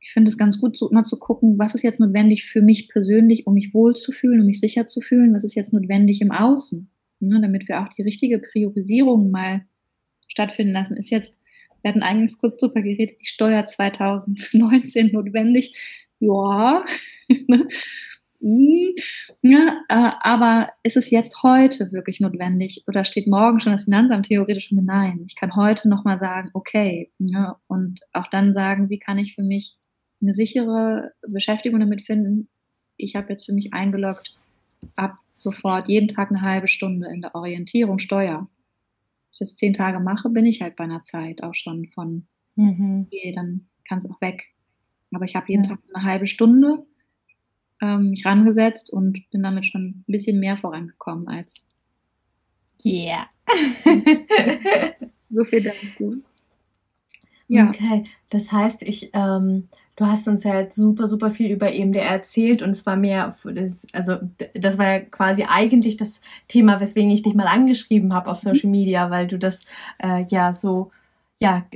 ich finde es ganz gut, so immer zu gucken, was ist jetzt notwendig für mich persönlich, um mich wohlzufühlen, um mich sicher zu fühlen, was ist jetzt notwendig im Außen ne, damit wir auch die richtige Priorisierung mal stattfinden lassen, ist jetzt, wir hatten eingangs kurz drüber geredet, die Steuer 2019 notwendig. Ja, hm, ja, äh, aber ist es jetzt heute wirklich notwendig oder steht morgen schon das Finanzamt theoretisch mit Nein? Ich kann heute nochmal sagen, okay, ja, und auch dann sagen, wie kann ich für mich eine sichere Beschäftigung damit finden? Ich habe jetzt für mich eingeloggt, ab sofort jeden Tag eine halbe Stunde in der Orientierung Steuer. Wenn ich das zehn Tage mache, bin ich halt bei einer Zeit auch schon von, mhm. okay, dann kann es auch weg. Aber ich habe jeden ja. Tag eine halbe Stunde ähm, mich rangesetzt und bin damit schon ein bisschen mehr vorangekommen als. Yeah. so viel dazu. Ja. Okay, das heißt, ich, ähm, du hast uns ja jetzt super, super viel über EMDR erzählt und es war mehr, also das war ja quasi eigentlich das Thema, weswegen ich dich mal angeschrieben habe auf mhm. Social Media, weil du das äh, ja so, ja,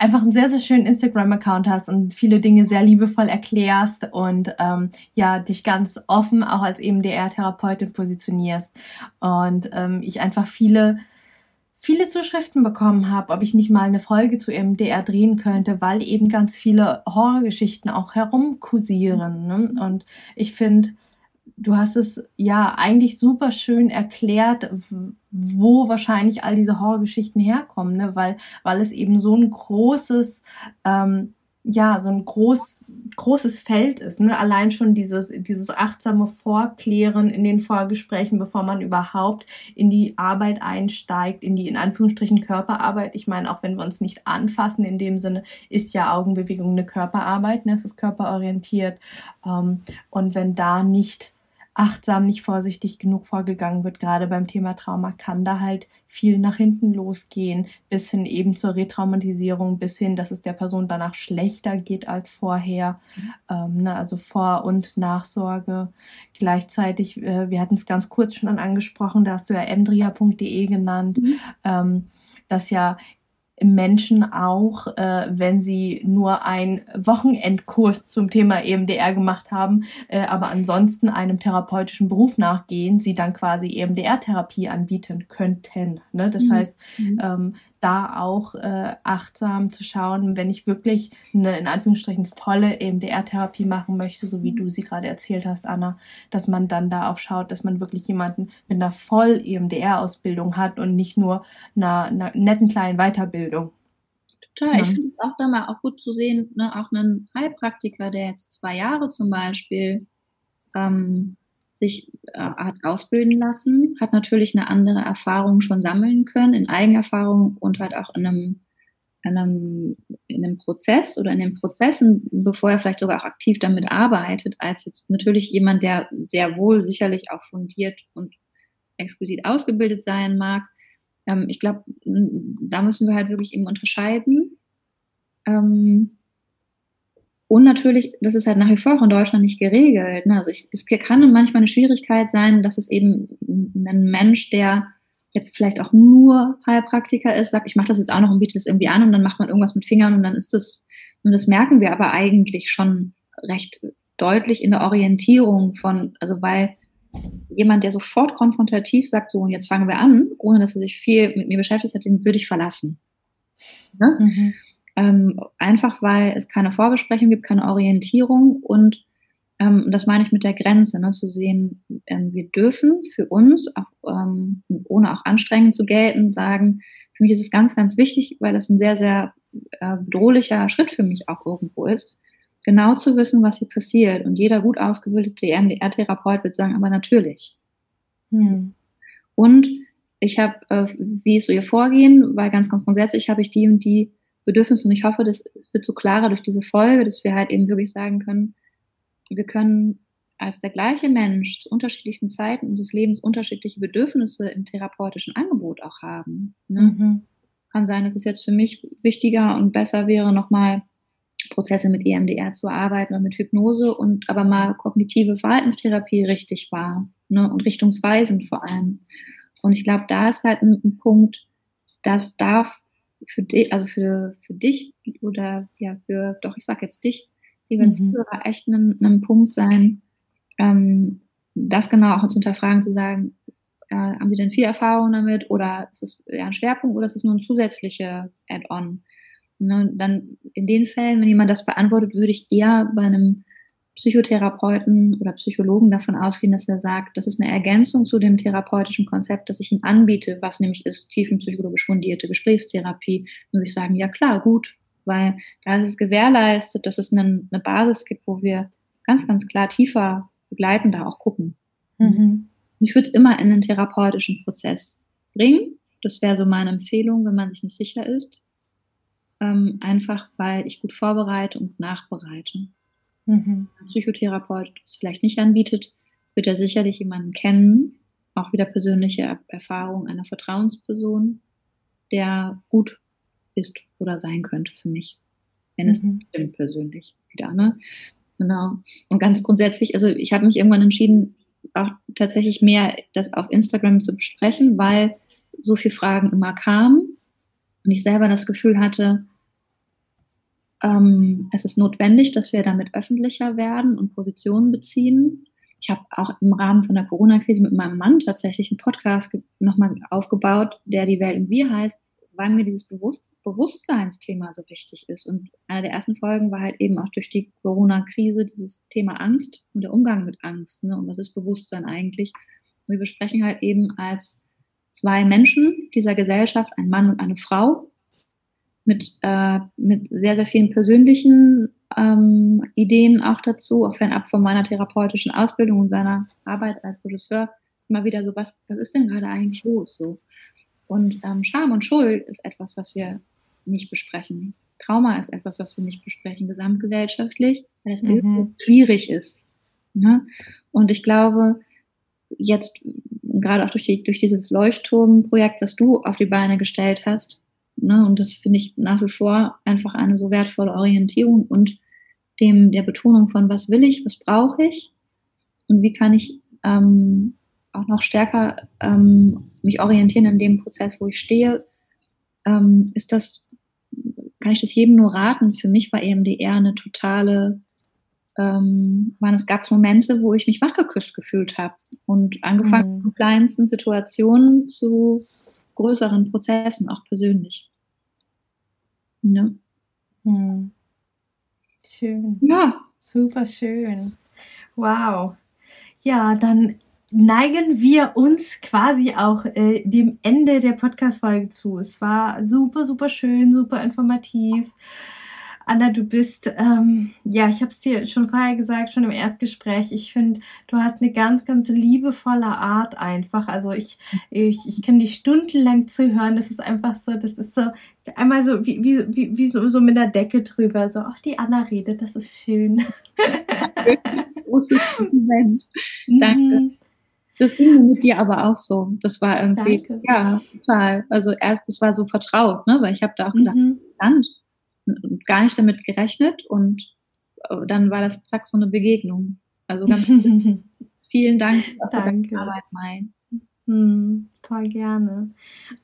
einfach einen sehr, sehr schönen Instagram-Account hast und viele Dinge sehr liebevoll erklärst und ähm, ja, dich ganz offen auch als EMDR-Therapeutin positionierst. Und ähm, ich einfach viele viele Zuschriften bekommen habe, ob ich nicht mal eine Folge zu MDR drehen könnte, weil eben ganz viele Horrorgeschichten auch herumkursieren. Ne? Und ich finde, du hast es ja eigentlich super schön erklärt, wo wahrscheinlich all diese Horrorgeschichten herkommen, ne? weil, weil es eben so ein großes ähm, ja, so ein groß, großes Feld ist. Ne? Allein schon dieses, dieses achtsame Vorklären in den Vorgesprächen, bevor man überhaupt in die Arbeit einsteigt, in die in Anführungsstrichen Körperarbeit. Ich meine, auch wenn wir uns nicht anfassen, in dem Sinne ist ja Augenbewegung eine Körperarbeit, ne? es ist körperorientiert. Ähm, und wenn da nicht achtsam, nicht vorsichtig genug vorgegangen wird, gerade beim Thema Trauma, kann da halt viel nach hinten losgehen, bis hin eben zur Retraumatisierung, bis hin, dass es der Person danach schlechter geht als vorher. Ähm, ne, also Vor- und Nachsorge. Gleichzeitig, äh, wir hatten es ganz kurz schon angesprochen, da hast du ja emdria.de genannt, mhm. ähm, dass ja Menschen auch, äh, wenn sie nur einen Wochenendkurs zum Thema EMDR gemacht haben, äh, aber ansonsten einem therapeutischen Beruf nachgehen, sie dann quasi EMDR-Therapie anbieten könnten. Ne? Das mhm. heißt, mhm. ähm, da auch äh, achtsam zu schauen, wenn ich wirklich eine in Anführungsstrichen volle EMDR-Therapie machen möchte, so wie mhm. du sie gerade erzählt hast, Anna, dass man dann da auch schaut, dass man wirklich jemanden mit einer Voll-EMDR-Ausbildung hat und nicht nur einer, einer netten kleinen Weiterbildung. Total. Ja. Ich finde es auch da mal auch gut zu sehen, ne, auch einen Heilpraktiker, der jetzt zwei Jahre zum Beispiel ähm, sich äh, hat ausbilden lassen, hat natürlich eine andere Erfahrung schon sammeln können, in Eigenerfahrung und halt auch in einem, in einem, in einem Prozess oder in den Prozessen, bevor er vielleicht sogar auch aktiv damit arbeitet, als jetzt natürlich jemand, der sehr wohl sicherlich auch fundiert und exquisit ausgebildet sein mag. Ähm, ich glaube, da müssen wir halt wirklich eben unterscheiden. Ähm, und natürlich, das ist halt nach wie vor auch in Deutschland nicht geregelt. Ne? Also ich, es kann manchmal eine Schwierigkeit sein, dass es eben ein Mensch, der jetzt vielleicht auch nur Heilpraktiker ist, sagt, ich mache das jetzt auch noch und biete das irgendwie an und dann macht man irgendwas mit Fingern und dann ist das, und das merken wir aber eigentlich schon recht deutlich in der Orientierung von, also weil jemand, der sofort konfrontativ sagt, so und jetzt fangen wir an, ohne dass er sich viel mit mir beschäftigt hat, den würde ich verlassen. Ne? Mhm. Ähm, einfach weil es keine Vorbesprechung gibt, keine Orientierung und ähm, das meine ich mit der Grenze, ne, zu sehen, ähm, wir dürfen für uns, auch, ähm, ohne auch anstrengend zu gelten, sagen, für mich ist es ganz, ganz wichtig, weil das ein sehr, sehr äh, bedrohlicher Schritt für mich auch irgendwo ist, genau zu wissen, was hier passiert. Und jeder gut ausgebildete EMDR-Therapeut wird sagen, aber natürlich. Hm. Und ich habe, äh, wie ist so ihr Vorgehen, weil ganz, ganz grundsätzlich habe ich die und die Bedürfnis und ich hoffe, dass es wird so klarer durch diese Folge, dass wir halt eben wirklich sagen können, wir können als der gleiche Mensch zu unterschiedlichsten Zeiten unseres Lebens unterschiedliche Bedürfnisse im therapeutischen Angebot auch haben. Ne? Mhm. Kann sein, dass es jetzt für mich wichtiger und besser wäre, nochmal Prozesse mit EMDR zu arbeiten oder mit Hypnose und aber mal kognitive Verhaltenstherapie richtig war ne? und richtungsweisend vor allem. Und ich glaube, da ist halt ein, ein Punkt, das darf für dich, also für, für dich oder ja, für, doch, ich sag jetzt dich, liebe mhm. Zuhörer, echt ein, ein Punkt sein, ähm, das genau auch zu hinterfragen, zu sagen, äh, haben Sie denn viel Erfahrung damit oder ist es eher ein Schwerpunkt oder ist es nur ein zusätzlicher Add-on? Ne, dann in den Fällen, wenn jemand das beantwortet, würde ich eher bei einem Psychotherapeuten oder Psychologen davon ausgehen, dass er sagt, das ist eine Ergänzung zu dem therapeutischen Konzept, das ich ihm anbiete, was nämlich ist tiefenpsychologisch fundierte Gesprächstherapie, würde ich sagen, ja klar, gut, weil da ist es gewährleistet, dass es eine, eine Basis gibt, wo wir ganz, ganz klar tiefer begleitender auch gucken. Mhm. Ich würde es immer in einen therapeutischen Prozess bringen. Das wäre so meine Empfehlung, wenn man sich nicht sicher ist. Ähm, einfach weil ich gut vorbereite und nachbereite mhm. ein Psychotherapeut es vielleicht nicht anbietet, wird er sicherlich jemanden kennen, auch wieder persönliche Erfahrung einer Vertrauensperson, der gut ist oder sein könnte für mich, wenn es mhm. stimmt persönlich wieder. Ne? Genau. Und ganz grundsätzlich, also ich habe mich irgendwann entschieden, auch tatsächlich mehr das auf Instagram zu besprechen, weil so viele Fragen immer kamen und ich selber das Gefühl hatte, ähm, es ist notwendig, dass wir damit öffentlicher werden und Positionen beziehen. Ich habe auch im Rahmen von der Corona-Krise mit meinem Mann tatsächlich einen Podcast nochmal aufgebaut, der Die Welt und Wir heißt, weil mir dieses Bewusst Bewusstseinsthema so wichtig ist. Und eine der ersten Folgen war halt eben auch durch die Corona-Krise dieses Thema Angst und der Umgang mit Angst. Ne? Und was ist Bewusstsein eigentlich? Wir besprechen halt eben als zwei Menschen dieser Gesellschaft, ein Mann und eine Frau, mit, äh, mit sehr, sehr vielen persönlichen ähm, Ideen auch dazu, auch fernab von meiner therapeutischen Ausbildung und seiner Arbeit als Regisseur, immer wieder so, was, was ist denn gerade eigentlich los? So. Und ähm, Scham und Schuld ist etwas, was wir nicht besprechen. Trauma ist etwas, was wir nicht besprechen, gesamtgesellschaftlich, weil es mhm. schwierig ist. Ne? Und ich glaube, jetzt, gerade auch durch, die, durch dieses Leuchtturmprojekt, was du auf die Beine gestellt hast, Ne? Und das finde ich nach wie vor einfach eine so wertvolle Orientierung und dem der Betonung von, was will ich, was brauche ich und wie kann ich ähm, auch noch stärker ähm, mich orientieren in dem Prozess, wo ich stehe, ähm, ist das kann ich das jedem nur raten. Für mich war EMDR eine totale, ähm, waren, es gab Momente, wo ich mich wachgeküsst gefühlt habe und angefangen mhm. von kleinsten Situationen zu größeren Prozessen, auch persönlich. Ja. Mhm. Schön. Ja. Super schön. Wow. Ja, dann neigen wir uns quasi auch äh, dem Ende der Podcast-Folge zu. Es war super, super schön, super informativ. Anna, du bist, ähm, ja, ich habe es dir schon vorher gesagt, schon im Erstgespräch. Ich finde, du hast eine ganz, ganz liebevolle Art einfach. Also ich, ich, ich kann dich stundenlang zuhören. Das ist einfach so, das ist so einmal so wie, wie, wie, wie so, so mit der Decke drüber. So, ach, die Anna redet, das ist schön. Großes Kompliment. Danke. Mhm. Das ging mit dir aber auch so. Das war irgendwie, Danke. ja, total. Also erst, das war so vertraut, ne? Weil ich habe da auch gedacht, mhm. interessant gar nicht damit gerechnet und äh, dann war das zack so eine Begegnung. Also ganz vielen Dank für deine Arbeit, Mai. Hm, voll gerne.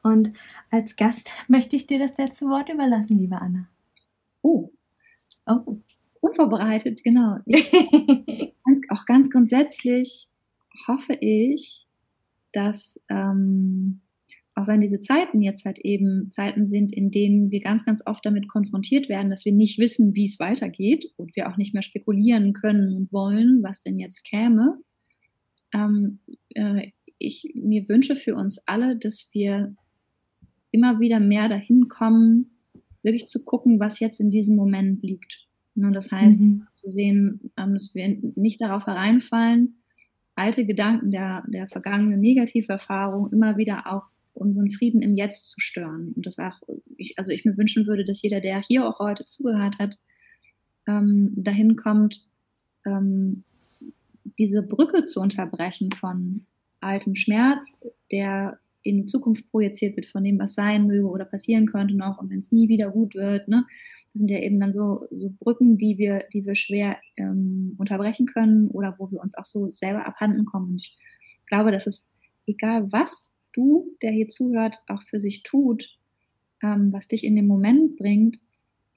Und als Gast möchte ich dir das letzte Wort überlassen, liebe Anna. Oh. Oh. Unvorbereitet, genau. Ich, ganz, auch ganz grundsätzlich hoffe ich, dass ähm, auch wenn diese Zeiten jetzt halt eben Zeiten sind, in denen wir ganz, ganz oft damit konfrontiert werden, dass wir nicht wissen, wie es weitergeht und wir auch nicht mehr spekulieren können und wollen, was denn jetzt käme. Ähm, äh, ich mir wünsche für uns alle, dass wir immer wieder mehr dahin kommen, wirklich zu gucken, was jetzt in diesem Moment liegt. Und ne, das heißt, mhm. zu sehen, ähm, dass wir nicht darauf hereinfallen, alte Gedanken der, der vergangenen Negativerfahrung immer wieder auch unseren Frieden im Jetzt zu stören. Und das auch, ich, also ich mir wünschen würde, dass jeder, der hier auch heute zugehört hat, ähm, dahin kommt, ähm, diese Brücke zu unterbrechen von altem Schmerz, der in die Zukunft projiziert wird, von dem, was sein möge oder passieren könnte noch und wenn es nie wieder gut wird. Ne? Das sind ja eben dann so, so Brücken, die wir, die wir schwer ähm, unterbrechen können oder wo wir uns auch so selber abhanden kommen. Und ich glaube, dass es egal was du, der hier zuhört, auch für sich tut, ähm, was dich in den Moment bringt,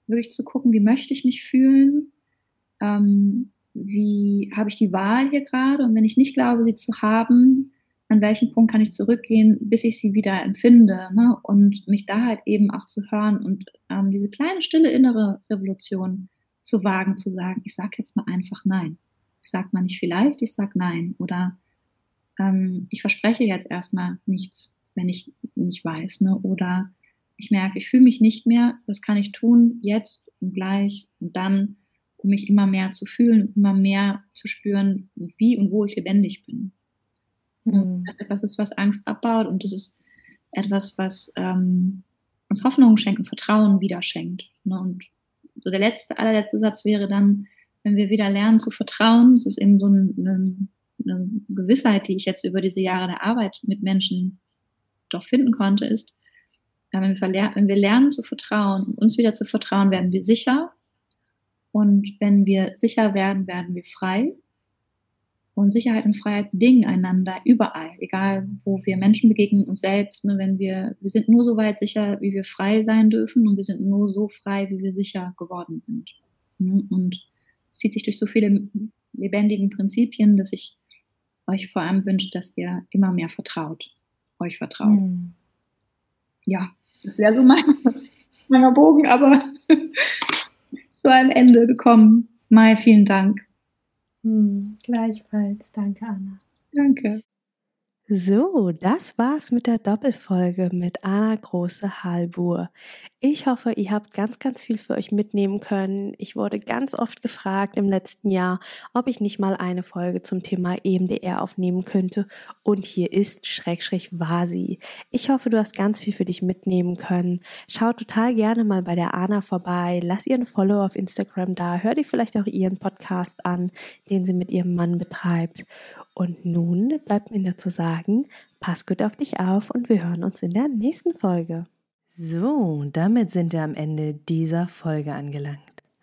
wirklich zu gucken, wie möchte ich mich fühlen, ähm, wie habe ich die Wahl hier gerade und wenn ich nicht glaube, sie zu haben, an welchem Punkt kann ich zurückgehen, bis ich sie wieder empfinde ne? und mich da halt eben auch zu hören und ähm, diese kleine stille innere Revolution zu wagen, zu sagen, ich sage jetzt mal einfach nein. Ich sage mal nicht vielleicht, ich sage nein oder ähm, ich verspreche jetzt erstmal nichts, wenn ich nicht weiß. Ne? Oder ich merke, ich fühle mich nicht mehr, das kann ich tun, jetzt und gleich und dann, um mich immer mehr zu fühlen, immer mehr zu spüren, wie und wo ich lebendig bin. Mhm. Das ist etwas ist, was Angst abbaut und das ist etwas, was ähm, uns Hoffnung schenkt und Vertrauen wieder schenkt. Ne? Und so der letzte, allerletzte Satz wäre dann, wenn wir wieder lernen zu vertrauen, das ist eben so ein, ein eine Gewissheit, die ich jetzt über diese Jahre der Arbeit mit Menschen doch finden konnte, ist, wenn wir, wenn wir lernen zu vertrauen, uns wieder zu vertrauen, werden wir sicher. Und wenn wir sicher werden, werden wir frei. Und Sicherheit und Freiheit bedingen einander überall, egal wo wir Menschen begegnen, uns selbst. Ne, wenn wir, wir sind nur so weit sicher, wie wir frei sein dürfen und wir sind nur so frei, wie wir sicher geworden sind. Ne, und es zieht sich durch so viele lebendigen Prinzipien, dass ich euch vor allem wünscht, dass ihr immer mehr vertraut, euch vertraut. Mhm. Ja, das wäre so mein, mein Bogen, aber zu einem Ende gekommen. Mai, vielen Dank. Mhm, gleichfalls. Danke, Anna. Danke. So, das war's mit der Doppelfolge mit Anna Große Halbur. Ich hoffe, ihr habt ganz, ganz viel für euch mitnehmen können. Ich wurde ganz oft gefragt im letzten Jahr, ob ich nicht mal eine Folge zum Thema EMDR aufnehmen könnte. Und hier ist Schrägstrich Vasi. Ich hoffe, du hast ganz viel für dich mitnehmen können. Schau total gerne mal bei der Anna vorbei. Lass ihr ein Follow auf Instagram da. Hör dir vielleicht auch ihren Podcast an, den sie mit ihrem Mann betreibt. Und nun bleibt mir nur zu sagen, pass gut auf dich auf und wir hören uns in der nächsten Folge. So, damit sind wir am Ende dieser Folge angelangt.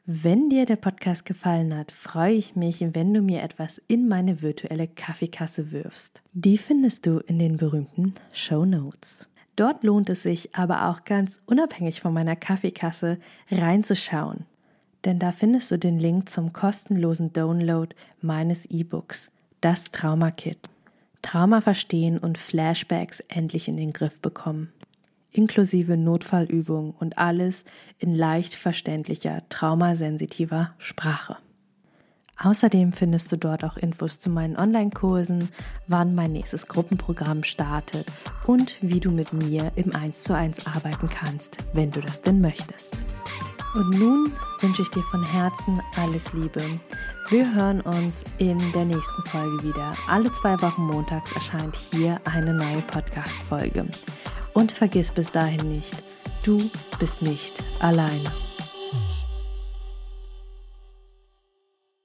Wenn dir der Podcast gefallen hat, freue ich mich, wenn du mir etwas in meine virtuelle Kaffeekasse wirfst. Die findest du in den berühmten Show Notes. Dort lohnt es sich aber auch ganz unabhängig von meiner Kaffeekasse reinzuschauen. Denn da findest du den Link zum kostenlosen Download meines E-Books, das Trauma-Kit. Trauma verstehen und Flashbacks endlich in den Griff bekommen. Inklusive Notfallübungen und alles in leicht verständlicher, traumasensitiver Sprache. Außerdem findest du dort auch Infos zu meinen Online-Kursen, wann mein nächstes Gruppenprogramm startet und wie du mit mir im 1 zu 1 arbeiten kannst, wenn du das denn möchtest. Und nun wünsche ich dir von Herzen alles Liebe. Wir hören uns in der nächsten Folge wieder. Alle zwei Wochen montags erscheint hier eine neue Podcast-Folge. Und vergiss bis dahin nicht, du bist nicht alleine.